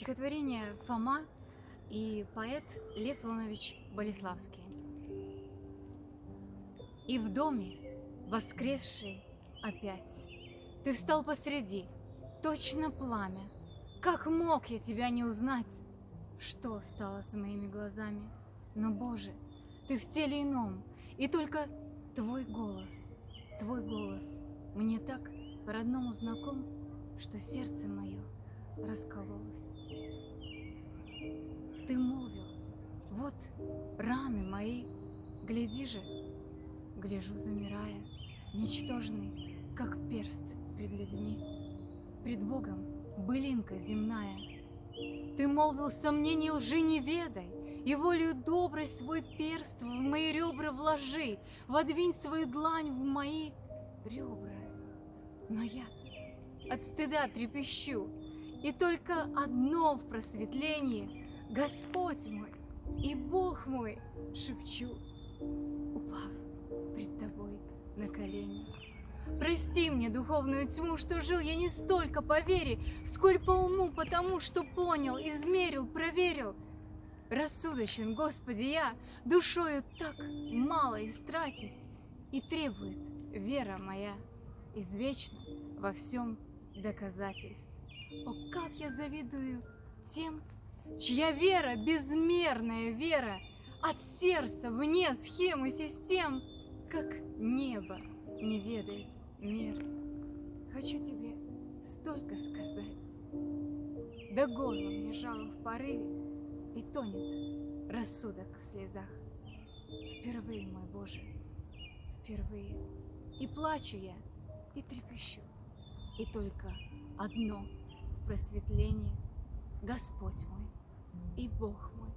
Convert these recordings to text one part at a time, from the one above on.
Стихотворение Фома и поэт Лев Иванович Болеславский. И в доме, воскресший опять, Ты встал посреди, точно пламя. Как мог я тебя не узнать? Что стало с моими глазами? Но, Боже, ты в теле ином, и только твой голос, твой голос мне так по-родному знаком, что сердце мое раскололось. Ты молвил, вот раны мои, гляди же, гляжу, замирая, ничтожный, как перст пред людьми, пред Богом былинка земная. Ты молвил, сомнений лжи не ведай, и волею доброй свой перст в мои ребра вложи, водвинь свою длань в мои ребра. Но я от стыда трепещу, и только одно в просветлении Господь мой и Бог мой шепчу, упав пред тобой на колени. Прости мне духовную тьму, что жил я не столько по вере, сколь по уму, потому что понял, измерил, проверил. Рассудочен, Господи, я душою так мало истратись, и требует вера моя извечно во всем доказательств. О, как я завидую тем, чья вера, безмерная вера, от сердца вне схемы систем, как небо не ведает мер. Хочу тебе столько сказать. Да горло мне жало в порыве, и тонет рассудок в слезах. Впервые, мой Боже, впервые. И плачу я, и трепещу, и только одно просветлении Господь мой и Бог мой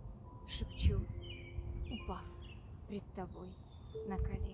шепчу, упав пред тобой на колени.